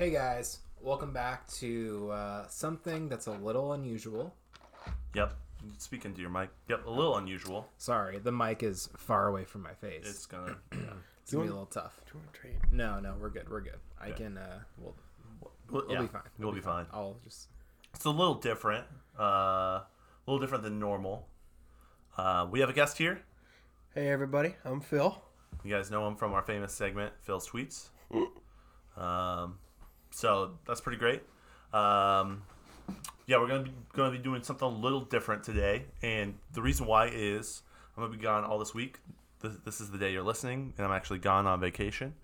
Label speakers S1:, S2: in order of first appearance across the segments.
S1: Hey guys, welcome back to uh, something that's a little unusual.
S2: Yep. Speaking to your mic. Yep. A little unusual.
S1: Sorry, the mic is far away from my face.
S2: It's gonna. Yeah.
S1: It's gonna be a little tough.
S3: Do you want to trade?
S1: No, no, we're good. We're good. I
S2: Okay.
S1: can. Uh, we'll,
S2: Well,
S1: we'll
S2: yeah,
S1: be fine.
S2: We'll be fine.
S1: I'll just.
S2: It's a little different. Uh, a little different than normal. Uh, we have a guest here.
S3: Hey everybody, I'm Phil.
S2: You guys know him from our famous segment, Phil's Tweets. Um, so that's pretty great. Um, yeah, we're gonna be gonna be doing something a little different today, and the reason why is I'm gonna be gone all this week. This, this is the day you're listening, and I'm actually gone on vacation.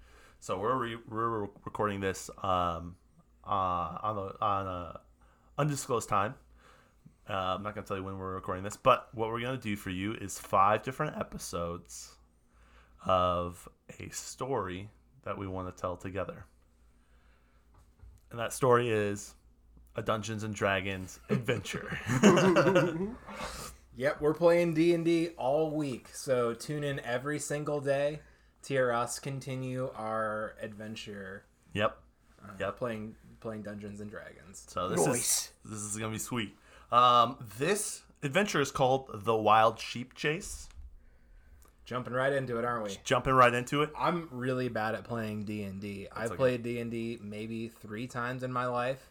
S2: So we're re- we're recording this um, uh, on a on a undisclosed time. Uh, I'm not gonna tell you when we're recording this, but what we're gonna do for you is five different episodes of a story that we want to tell together. And that story is a Dungeons and Dragons adventure.
S1: Yep, we're playing D and D all week, so tune in every single day to hear us continue our adventure.
S2: yep.
S1: Uh,
S2: Yep.
S1: Playing playing Dungeons and Dragons.
S2: So this
S3: Nice.
S2: is this is gonna be sweet. Um, this adventure is called the Wild Sheep Chase.
S1: Jumping right into it, aren't we?
S2: Jumping right into it.
S1: I'm really bad at playing D and D. I've
S2: okay.
S1: played D and D maybe three times in my life.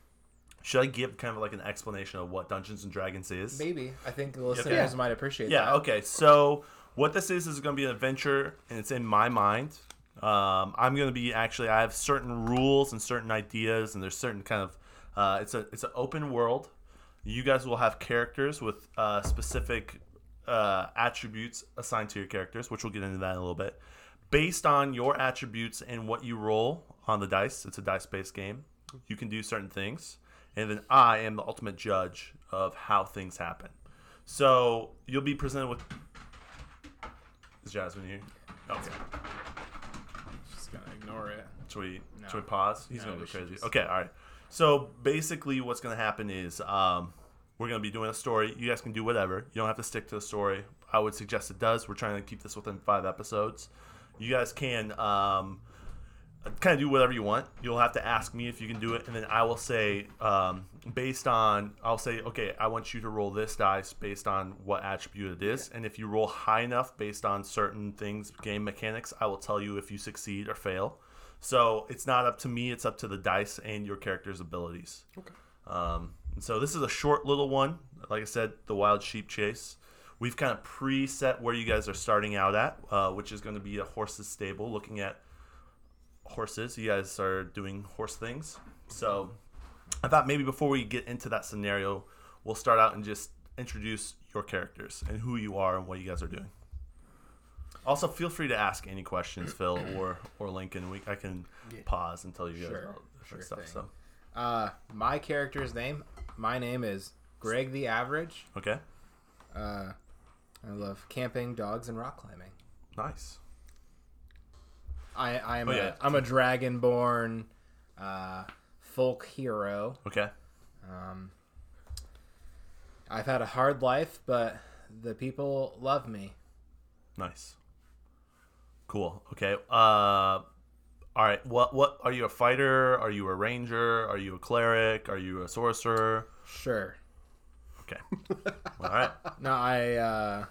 S2: Should I give kind of like an explanation of what Dungeons and Dragons is?
S1: Maybe I think the listeners
S3: Yeah.
S1: might appreciate
S2: Yeah.
S1: that.
S2: Okay. So what this is is going to be an adventure, and it's in my mind. Um, I'm going to be actually. I have certain rules and certain ideas, and there's certain kind of. Uh, it's a it's an open world. You guys will have characters with uh, specific uh, attributes assigned to your characters, which we'll get into that in a little bit. Based on your attributes and what you roll on the dice, it's a dice based game. You can do certain things, and then I am the ultimate judge of how things happen. So you'll be presented with. Is Jasmine here? Okay.
S1: Just gonna ignore it.
S2: Should we,
S1: No.
S2: should we pause? He's
S1: No,
S2: gonna go crazy.
S1: just-
S2: Okay, all right. So basically, what's gonna happen is um, we're gonna be doing a story. You guys can do whatever. You don't have to stick to the story. I would suggest it does. We're trying to keep this within five episodes. You guys can um, kind of do whatever you want. You'll have to ask me if you can do it, and then I will say, um, based on, I'll say, okay, I want you to roll this dice based on what attribute it is, and if you roll high enough based on certain things, game mechanics, I will tell you if you succeed or fail. So it's not up to me; it's up to the dice and your character's abilities.
S3: Okay.
S2: Um, and so this is a short little one. Like I said, the wild sheep chase. We've kind of preset where you guys are starting out at, uh, which is going to be a horse's stable, looking at horses. You guys are doing horse things. So I thought maybe before we get into that scenario, we'll start out and just introduce your characters and who you are and what you guys are doing. Also, feel free to ask any questions, Phil or or Lincoln. We I can
S3: Yeah.
S2: pause and tell you guys
S1: Sure,
S2: about
S1: sure
S2: stuff.
S1: thing.
S2: So
S1: Uh, my character's name. My name is Greg the Average.
S2: okay,
S1: Uh, I love camping, dogs, and rock climbing.
S2: nice.
S1: I I am
S2: Oh,
S1: a
S2: yeah.
S1: am a dragonborn uh, folk hero.
S2: Okay,
S1: Um, I've had a hard life, but the people love me.
S2: nice. Cool. Okay. Uh, all right. What what are you a fighter? Are you a ranger? Are you a cleric? Are you a sorcerer?
S1: Sure.
S2: Okay. all right.
S1: No, I uh,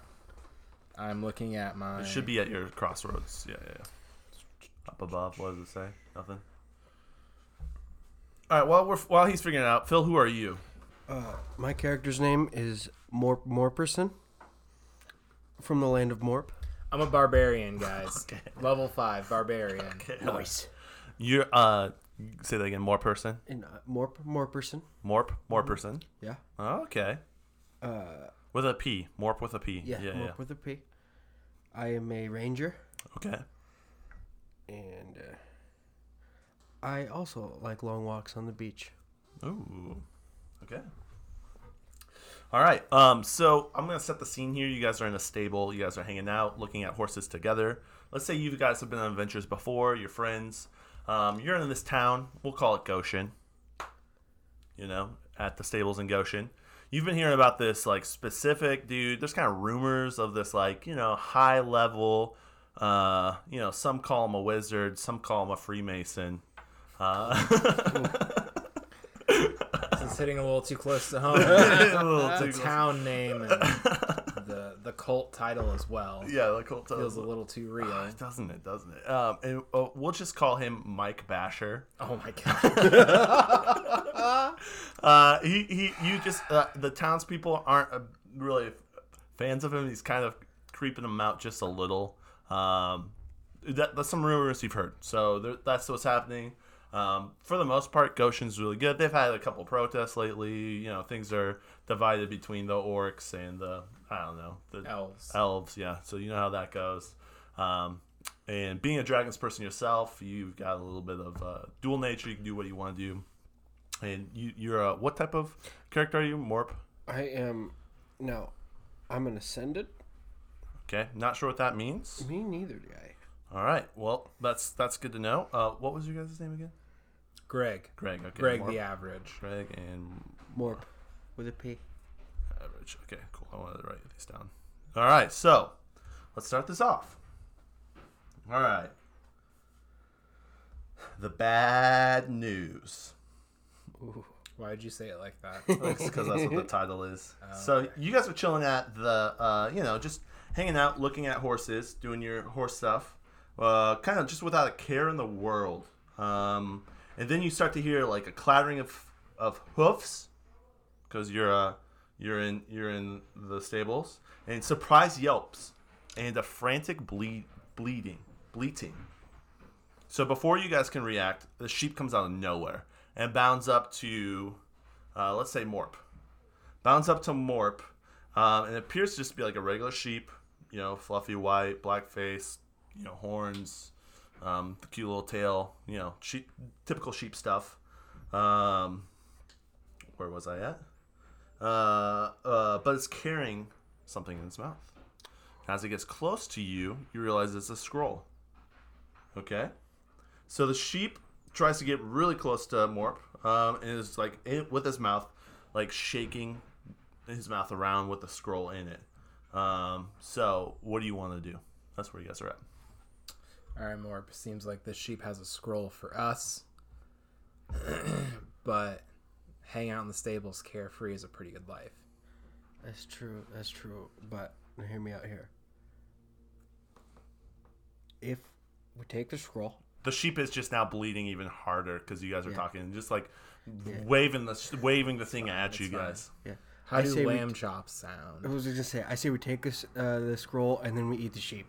S1: I'm looking at my.
S2: It should be at your crossroads. Yeah, yeah, yeah. Up above. What does it say? Nothing. All right. While we're while he's figuring it out, Phil, who are you?
S3: Uh, my character's name is Morp Morperson from the land of Morp.
S1: I'm a barbarian, guys.
S2: Okay.
S1: Level five barbarian. Nice.
S2: You're uh, say that again. More person.
S3: And uh, Morp Morperson.
S2: Morp. More person.
S3: Yeah.
S2: Oh, okay.
S3: Uh,
S2: With a P. Morp with a P.
S3: yeah.
S2: Yeah.
S3: Morp
S2: yeah.
S3: with a P. I am a ranger,
S2: Okay.
S3: and uh, I also like long walks on the beach.
S2: Ooh. Okay. All right. Um. So I'm gonna set the scene here. You guys are in a stable. You guys are hanging out, looking at horses together. Let's say you guys have been on adventures before. You're friends. Um. You're in this town. We'll call it Goshen. You know, at the stables in Goshen. You've been hearing about this like specific dude. There's kind of rumors of this like you know high level. Uh. You know, some call him a wizard. Some call him a Freemason. Uh,
S1: This is hitting a little too close to home.
S2: a little
S1: the
S2: too close.
S1: town name and the the cult title as well.
S2: yeah, the cult title
S1: Feels a little too real.
S2: It doesn't it? Doesn't it? Um, and uh, we'll just call him Mike Bashor.
S1: Oh my god.
S2: Uh, he, he, you just uh, the townspeople aren't uh, really fans of him. He's kind of creeping them out just a little. Um, that, that's some rumors you've heard. So there, that's what's happening. Um, for the most part, Goshen's really good. They've had a couple protests lately. You know, things are divided between the orcs and the I don't know the
S1: Elves.
S2: Elves, yeah. So you know how that goes. Um, and being a dragons person yourself, you've got a little bit of uh, dual nature. You can do what you want to do. And you, you're a what type of character are you? Morp.
S3: I am now. I'm an ascendant.
S2: Okay, not sure what that means.
S3: Me neither, guy.
S2: All right, well that's that's good to know. Uh, what was your guys' name again?
S1: Greg.
S2: Greg. Okay.
S1: Greg
S2: Morp.
S1: the average.
S2: Greg and
S3: Morp with a P.
S2: average. Okay, cool. I wanted to write these down. All right, so let's start this off. All right. The bad news.
S1: Why did you say it like that?
S2: because that's what the title is. so you guys are chilling at the, uh, you know, just hanging out, looking at horses, doing your horse stuff, uh, kind of just without a care in the world. Um, and then you start to hear like a clattering of of hoofs, because you're uh, you're in you're in the stables, and surprise yelps, and a frantic bleed bleeding bleating. So before you guys can react, the sheep comes out of nowhere and bounds up to, uh, let's say Morp. Bounds up to Morp, um, and appears to just be like a regular sheep, you know, fluffy white, black face, you know, horns, um, the cute little tail, you know, sheep, typical sheep stuff. Um, where was I at? Uh, uh, but it's carrying something in its mouth. As it gets close to you, you realize it's a scroll. Okay? So the sheep tries to get really close to Morp, um, and is like in, with his mouth, like shaking his mouth around with the scroll in it. Um, so what do you want to do? That's where you guys are at.
S1: All right, Morp. Seems like this sheep has a scroll for us, but hang out in the stables carefree is a pretty good life.
S3: That's true. That's true. But hear me out here. If we take the scroll,
S2: The sheep is just now bleeding even harder because you guys are
S3: Yeah.
S2: talking, just like waving the waving the thing at you
S1: fine.
S2: guys.
S3: yeah.
S1: How
S3: I
S1: do
S3: say we-
S1: lamb chops sound?
S3: I was just gonna say. I say we take this uh, the scroll and then we eat the sheep.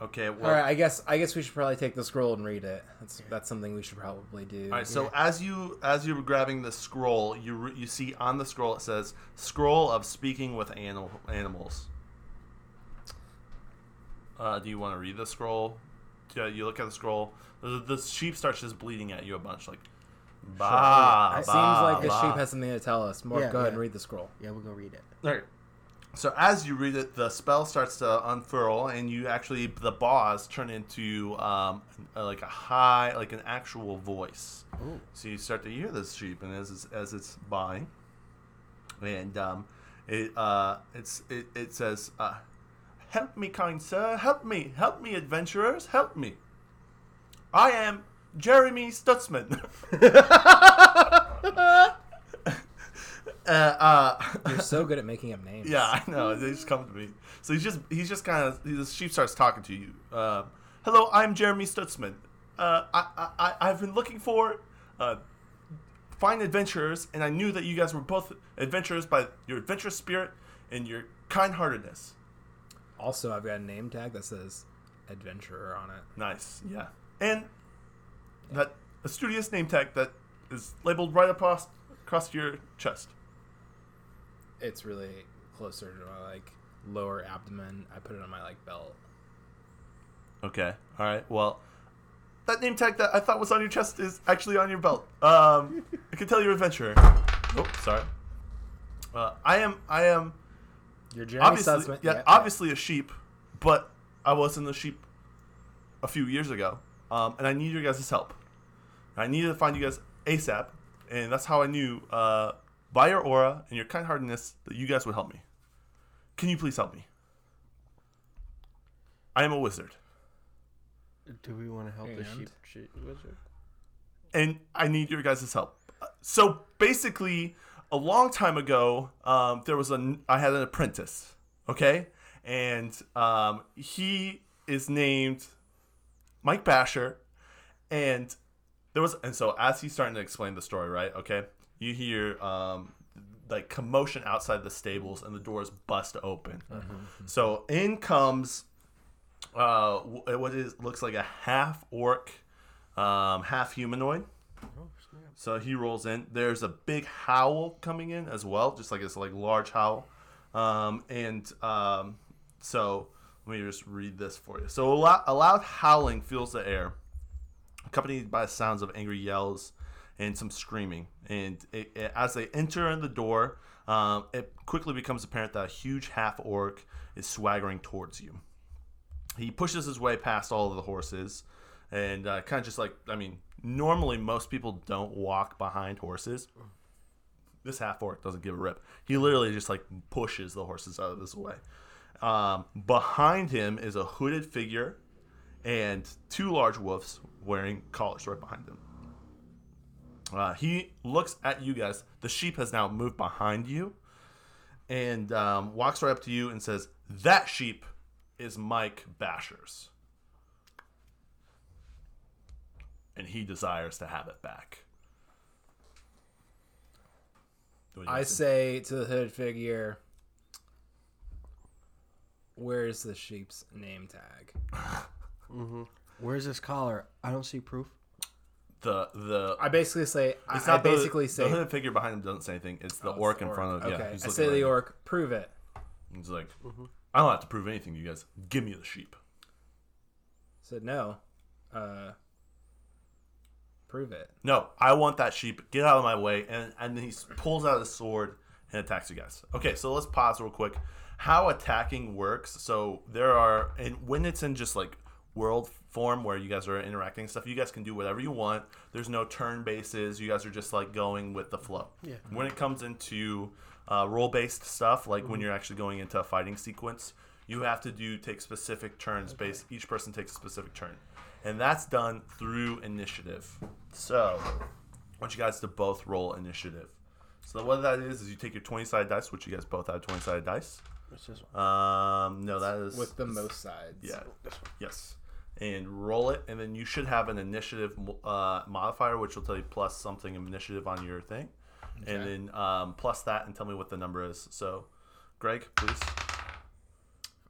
S2: Okay, well,
S1: All right, I guess I guess we should probably take the scroll and read it. That's that's something we should probably do.
S2: All right, so as you as you're grabbing the scroll, you re- you see on the scroll it says "Scroll of Speaking with Animal Animals." Uh, do you want to read the scroll? Yeah, you look at the scroll. The, the sheep starts just bleeding at you a bunch, like. Bah,
S3: It
S1: It
S2: bah,
S1: seems like the
S2: bah.
S1: sheep has something to tell us. Morp,
S3: Yeah,
S1: go ahead
S3: yeah.
S1: and read the scroll.
S3: Yeah, we'll go read it.
S2: Okay. So as you read it, the spell starts to unfurl, and you actually the boss turn into um, like a high, like an actual voice.
S3: Ooh.
S2: So you start to hear this sheep, and as it's, as it's buying, and um, it uh, it's it, it says, uh, "Help me, kind sir, help me, help me, adventurers, help me. I am Jeremy Stutzman." uh, uh,
S1: You're so good at making up names.
S2: yeah, I know. They just come to me. So he's just he's just kind of the sheep starts talking to you. Uh, Hello, I'm Jeremy Stutzman. Uh, I, I I've been looking for uh, fine adventurers, and I knew that you guys were both adventurers by your adventurous spirit and your kind-heartedness.
S1: Also, I've got a name tag that says adventurer on it.
S2: Nice, yeah, and that a studious name tag that is labeled right across across your chest.
S1: It's really closer to my like lower abdomen. I put it on my like belt.
S2: Okay. All right. Well, that name tag that I thought was on your chest is actually on your belt. Um, I can tell you're an adventurer. Oh, sorry. Uh, I am. I am
S1: You're Jeremy
S2: obviously,
S1: Sussman.
S2: yeah, obviously a sheep, but I wasn't a sheep a few years ago, um, and I need your guys' help. I needed to find you guys ASAP, and that's how I knew uh, by your aura and your kind-heartedness that you guys would help me. Can you please help me? I am a wizard.
S3: Do we want to help the sheep, sheep wizard?
S2: and I need your guys' help. So basically, a long time ago, um, there was a I had an apprentice, okay, and um, he is named Mike Bashor, and there was and so as he's starting to explain the story, right? Okay, you hear um, like commotion outside the stables, and the doors bust open. So in comes uh, what is looks like a half orc, um, half humanoid. So he rolls in. There's a big howl coming in as well, just like it's like large howl. Um, and um, so let me just read this for you. So a, lo- a loud howling fills the air, accompanied by sounds of angry yells and some screaming. And it, it- as they enter in the door, um, it quickly becomes apparent that a huge half orc is swaggering towards you. He pushes his way past all of the horses and uh, kind of just like i mean normally most people don't walk behind horses. This half orc doesn't give a rip. He literally just like pushes the horses out of his way. Um, behind him is a hooded figure and two large wolves wearing collars right behind him uh, he looks at you guys the sheep has now moved behind you and um, walks right up to you and says that sheep is Mike Bashor's. And he desires to have it back. What do you
S1: I
S2: think?
S1: say to the hooded figure, "Where's the sheep's name tag?"
S3: Where's this collar? I don't see proof.
S2: The the
S1: I basically say, I,
S2: it's
S1: I
S2: not the-
S1: basically
S2: the,
S1: say,
S2: hooded figure behind him doesn't say anything. It's the
S1: Oh,
S2: orc
S1: the
S2: in front of
S1: orc.
S2: yeah.
S1: Okay,
S2: he's
S1: I say the
S2: at
S1: orc. Prove it.
S2: He's like, I don't have to prove anything. to You guys, give me the sheep.
S1: Said no. Uh, prove it.
S2: No, I want that sheep. Get out of my way. And and then he pulls out his sword and attacks you guys. Okay, so let's pause real quick. How attacking works. So there are, and when it's in just like world form where you guys are interacting stuff, you guys can do whatever you want. There's no turn bases. You guys are just like going with the flow.
S3: Yeah.
S2: When it comes into uh, role based stuff, like when you're actually going into a fighting sequence, you have to do take specific turns based. Each person takes a specific turn, and that's done through initiative. So, I want you guys to both roll initiative. So what that is is you take your twenty sided dice, which you guys both have twenty sided dice.
S3: What's this one?
S2: Um, no, that is
S1: With the most sides.
S2: yeah, yes, and roll it, and then you should have an initiative uh, modifier, which will tell you plus something of initiative on your thing, and then um, plus that, and tell me what the number is. So, Greg, please.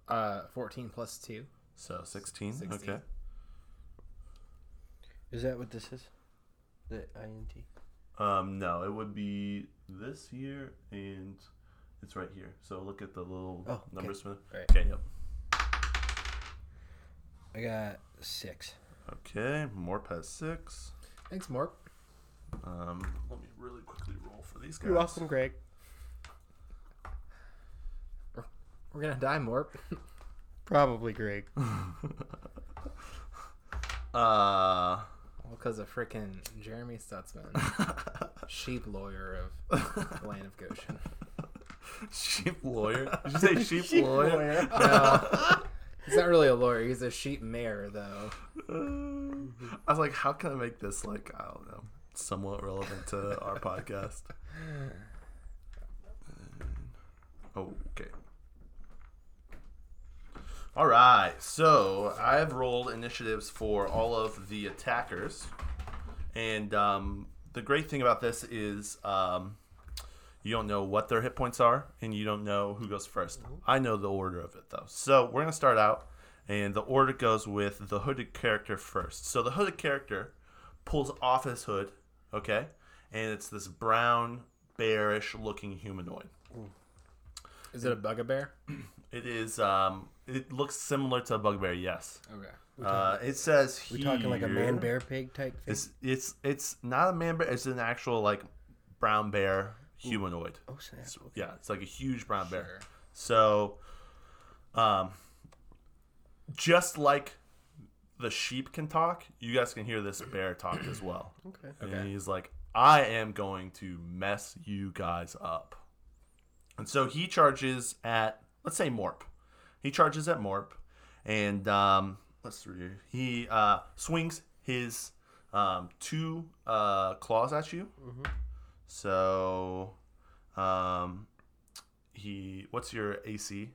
S1: Uh, fourteen plus two.
S2: So sixteen.
S1: 16.
S2: Okay.
S3: Is that what this is? The INT.
S2: Um, no, it would be this here, and it's right here. So look at the little
S3: Oh, okay.
S2: numbers.
S3: Right.
S2: Okay. Yep.
S3: I got six.
S2: Okay. Morp has six.
S1: Thanks, Morp.
S2: Um, let me really quickly roll for these guys.
S3: welcome Greg.
S1: We're gonna die, Morp.
S3: Probably Greg.
S2: Uh,
S1: All because of frickin' Jeremy Stutzman, sheep lawyer of the land of Goshen.
S2: sheep lawyer. Did you say sheep, lawyer?
S1: No, he's not really a lawyer. He's a sheep mayor, though.
S2: I was like, how can I make this like I don't know, somewhat relevant to our podcast? Okay. All right. So I've rolled initiatives for all of the attackers, and um, the great thing about this is um, you don't know what their hit points are, and you don't know who goes first. I know the order of it though. So we're gonna start out, and the order goes with the hooded character first. So the hooded character pulls off his hood, okay, and it's this brown, bearish looking humanoid.
S1: Is it a bugbear?
S2: It is. Um, it looks similar to a bugbear. Yes.
S1: Okay.
S2: Uh, it says human.
S3: We talking like a man bear pig type thing?
S2: It's it's it's not a man bear. It's an actual like brown bear humanoid.
S3: oh snap.
S2: It's- Yeah, it's like a huge brown bear. So, um, just like the sheep can talk, you guys can hear this bear talk as well.
S3: Okay.
S2: And
S1: Okay.
S2: he's like, I am going to mess you guys up. And so he charges at, let's say Morp. He charges at Morp. And um, let's see. He uh, swings his um, two uh, claws at you. So, um, he. What's your AC?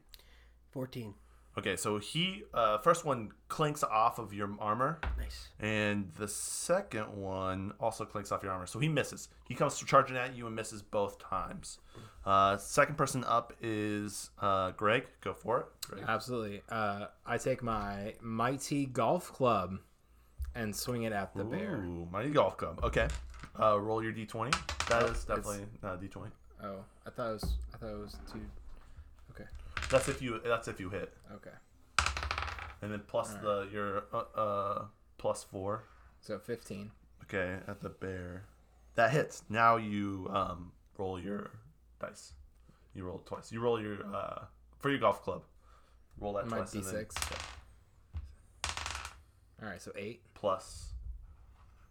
S3: 14.
S2: Okay, so he uh, first one clinks off of your armor,
S3: Nice.
S2: and the second one also clinks off your armor. So he misses. He comes charging at you and misses both times. Uh, second person up is uh, Greg. Go for it. Greg.
S1: Absolutely. Uh, I take my mighty golf club and swing it at the bear.
S2: Ooh, mighty golf club. Okay, uh, roll your d20. That is definitely not a d20.
S1: Oh, I thought it was. I thought it was two. Okay.
S2: That's if you. That's if you hit,
S1: Okay.
S2: and then plus the your uh, uh plus four.
S1: So fifteen.
S2: Okay, at the bear. That hits. Now you um, roll your dice. You roll it twice. You roll your uh, for your golf club. Roll that
S1: My
S2: twice. then-
S1: d6. All right. So eight
S2: plus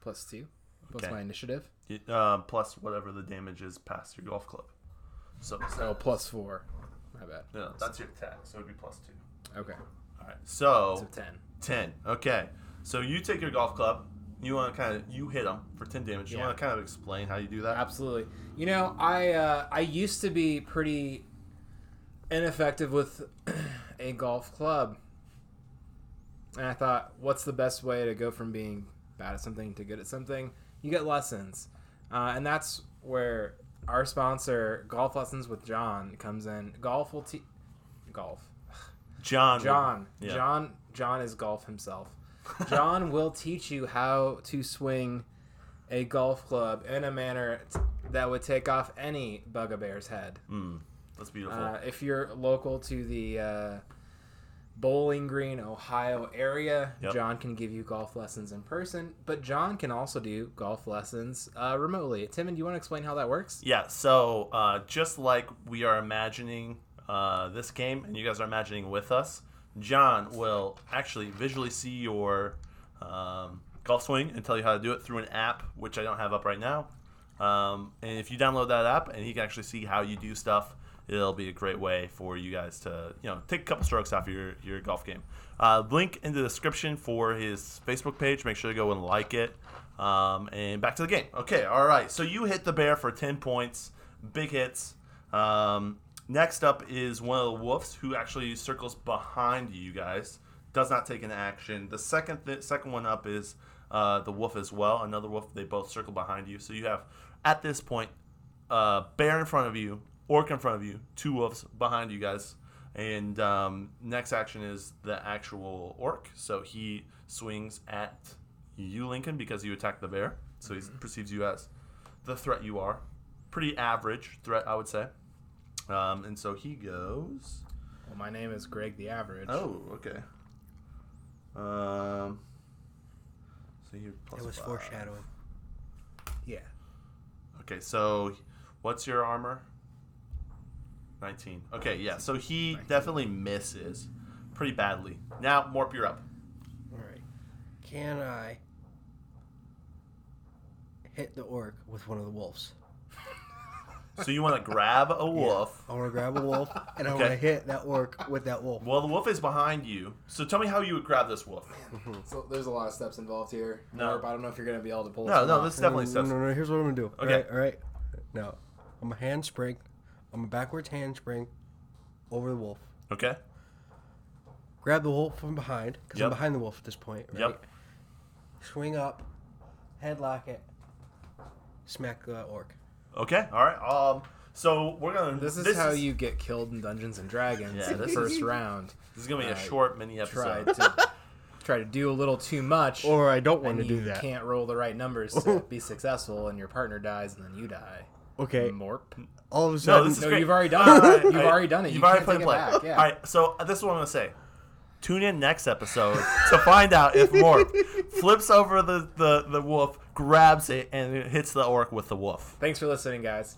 S1: plus two plus
S2: Okay.
S1: my initiative.
S2: um, plus whatever the damage is past your golf club. So
S1: Oh, plus four. My bad.
S2: no, that's your attack. So it'd be plus two.
S1: Okay.
S2: All right. So
S1: So ten.
S2: 10. Okay. So you take your golf club. You want to kind of you hit them for 10 damage. You
S1: Yeah.
S2: want to kind of explain how you do that?
S1: Absolutely. You know, I uh, I used to be pretty ineffective with a golf club, and I thought, what's the best way to go from being bad at something to good at something? You get lessons, uh, and that's where our sponsor, Golf Lessons with John, comes in. Golf will teach golf.
S2: John.
S1: John.
S2: Yeah.
S1: John. John is golf himself. John will teach you how to swing a golf club in a manner t- that would take off any bugbear's head.
S2: Mm, that's beautiful.
S1: Uh, if you're local to the uh, Bowling Green, Ohio area,
S2: Yep.
S1: John can give you golf lessons in person, but John can also do golf lessons uh, remotely. Timon, do you want to explain how that works?
S2: Yeah, so uh, just like we are imagining uh, this game, and you guys are imagining with us, John will actually visually see your um, golf swing and tell you how to do it through an app, which I don't have up right now. Um, and if you download that app, and he can actually see how you do stuff, it'll be a great way for you guys to, you know, take a couple strokes off your your golf game. Uh, link in the description for his Facebook page. Make sure to go and like it. Um, and back to the game. Okay, all right. So you hit the bear for ten points, big hits. Um, next up is one of the wolves who actually circles behind you guys. Does not take an action. The second th- second one up is uh, the wolf as well. Another wolf. They both circle behind you. So you have at this point uh, bear in front of you, orc in front of you, two wolves behind you guys. And um, next action is the actual orc. So he swings at you, Lincoln, because you attacked the bear. So he perceives you as the threat you are. Pretty average threat, I would say. Um, and so he goes.
S1: Well, my name is Greg the Average.
S2: Oh, okay. Um. So you plus
S3: It was
S2: five.
S3: foreshadowing.
S1: Yeah.
S2: Okay, so what's your armor? 19. Okay, yeah. So he definitely misses pretty badly. Now, Morp, you're up.
S3: All right. Can I hit the orc with one of the wolves?
S2: So you want to grab a wolf.
S3: I want to grab a wolf and I
S2: Okay.
S3: want to hit that orc with that wolf.
S2: Well, the wolf is behind you. So tell me how you would grab this wolf.
S1: So there's a lot of steps involved here.
S2: No.
S1: Morp, I don't know if you're gonna be able to pull.
S2: No,
S1: this
S2: no,
S1: off.
S2: this definitely
S3: no,
S2: steps.
S3: no, no, Here's what I'm gonna do.
S2: Okay.
S3: All right, all right. Now, I'm a handspring. I'm a backwards handspring over the wolf.
S2: Okay.
S3: Grab the wolf from behind because
S2: Yep.
S3: I'm behind the wolf at this point. Right?
S2: Yep.
S3: Swing up, headlock it, smack the orc.
S2: Okay. All right. Um. So we're gonna.
S1: This is how you get killed in Dungeons and Dragons
S2: Yeah,
S1: in the
S2: this
S1: first round.
S2: This is gonna be a
S1: uh,
S2: short mini
S1: Tried
S2: episode.
S1: to try to do a little too much,
S3: Or I don't
S1: and
S3: want to do
S1: you
S3: that.
S1: can't roll the right numbers to be successful, and your partner dies, and then you die.
S3: Okay.
S1: Morp.
S3: All of a
S2: No,
S3: sudden,
S2: this is
S1: No,
S2: great.
S1: you've already done it. You've
S2: all right.
S1: already done it.
S2: You've
S1: You
S2: already played
S1: take
S2: play.
S1: it back. Yeah.
S2: All right. So uh, this is what I'm gonna say. Tune in next episode to find out if Morp flips over the, the, the wolf, grabs it, and hits the orc with the wolf.
S1: Thanks for listening, guys.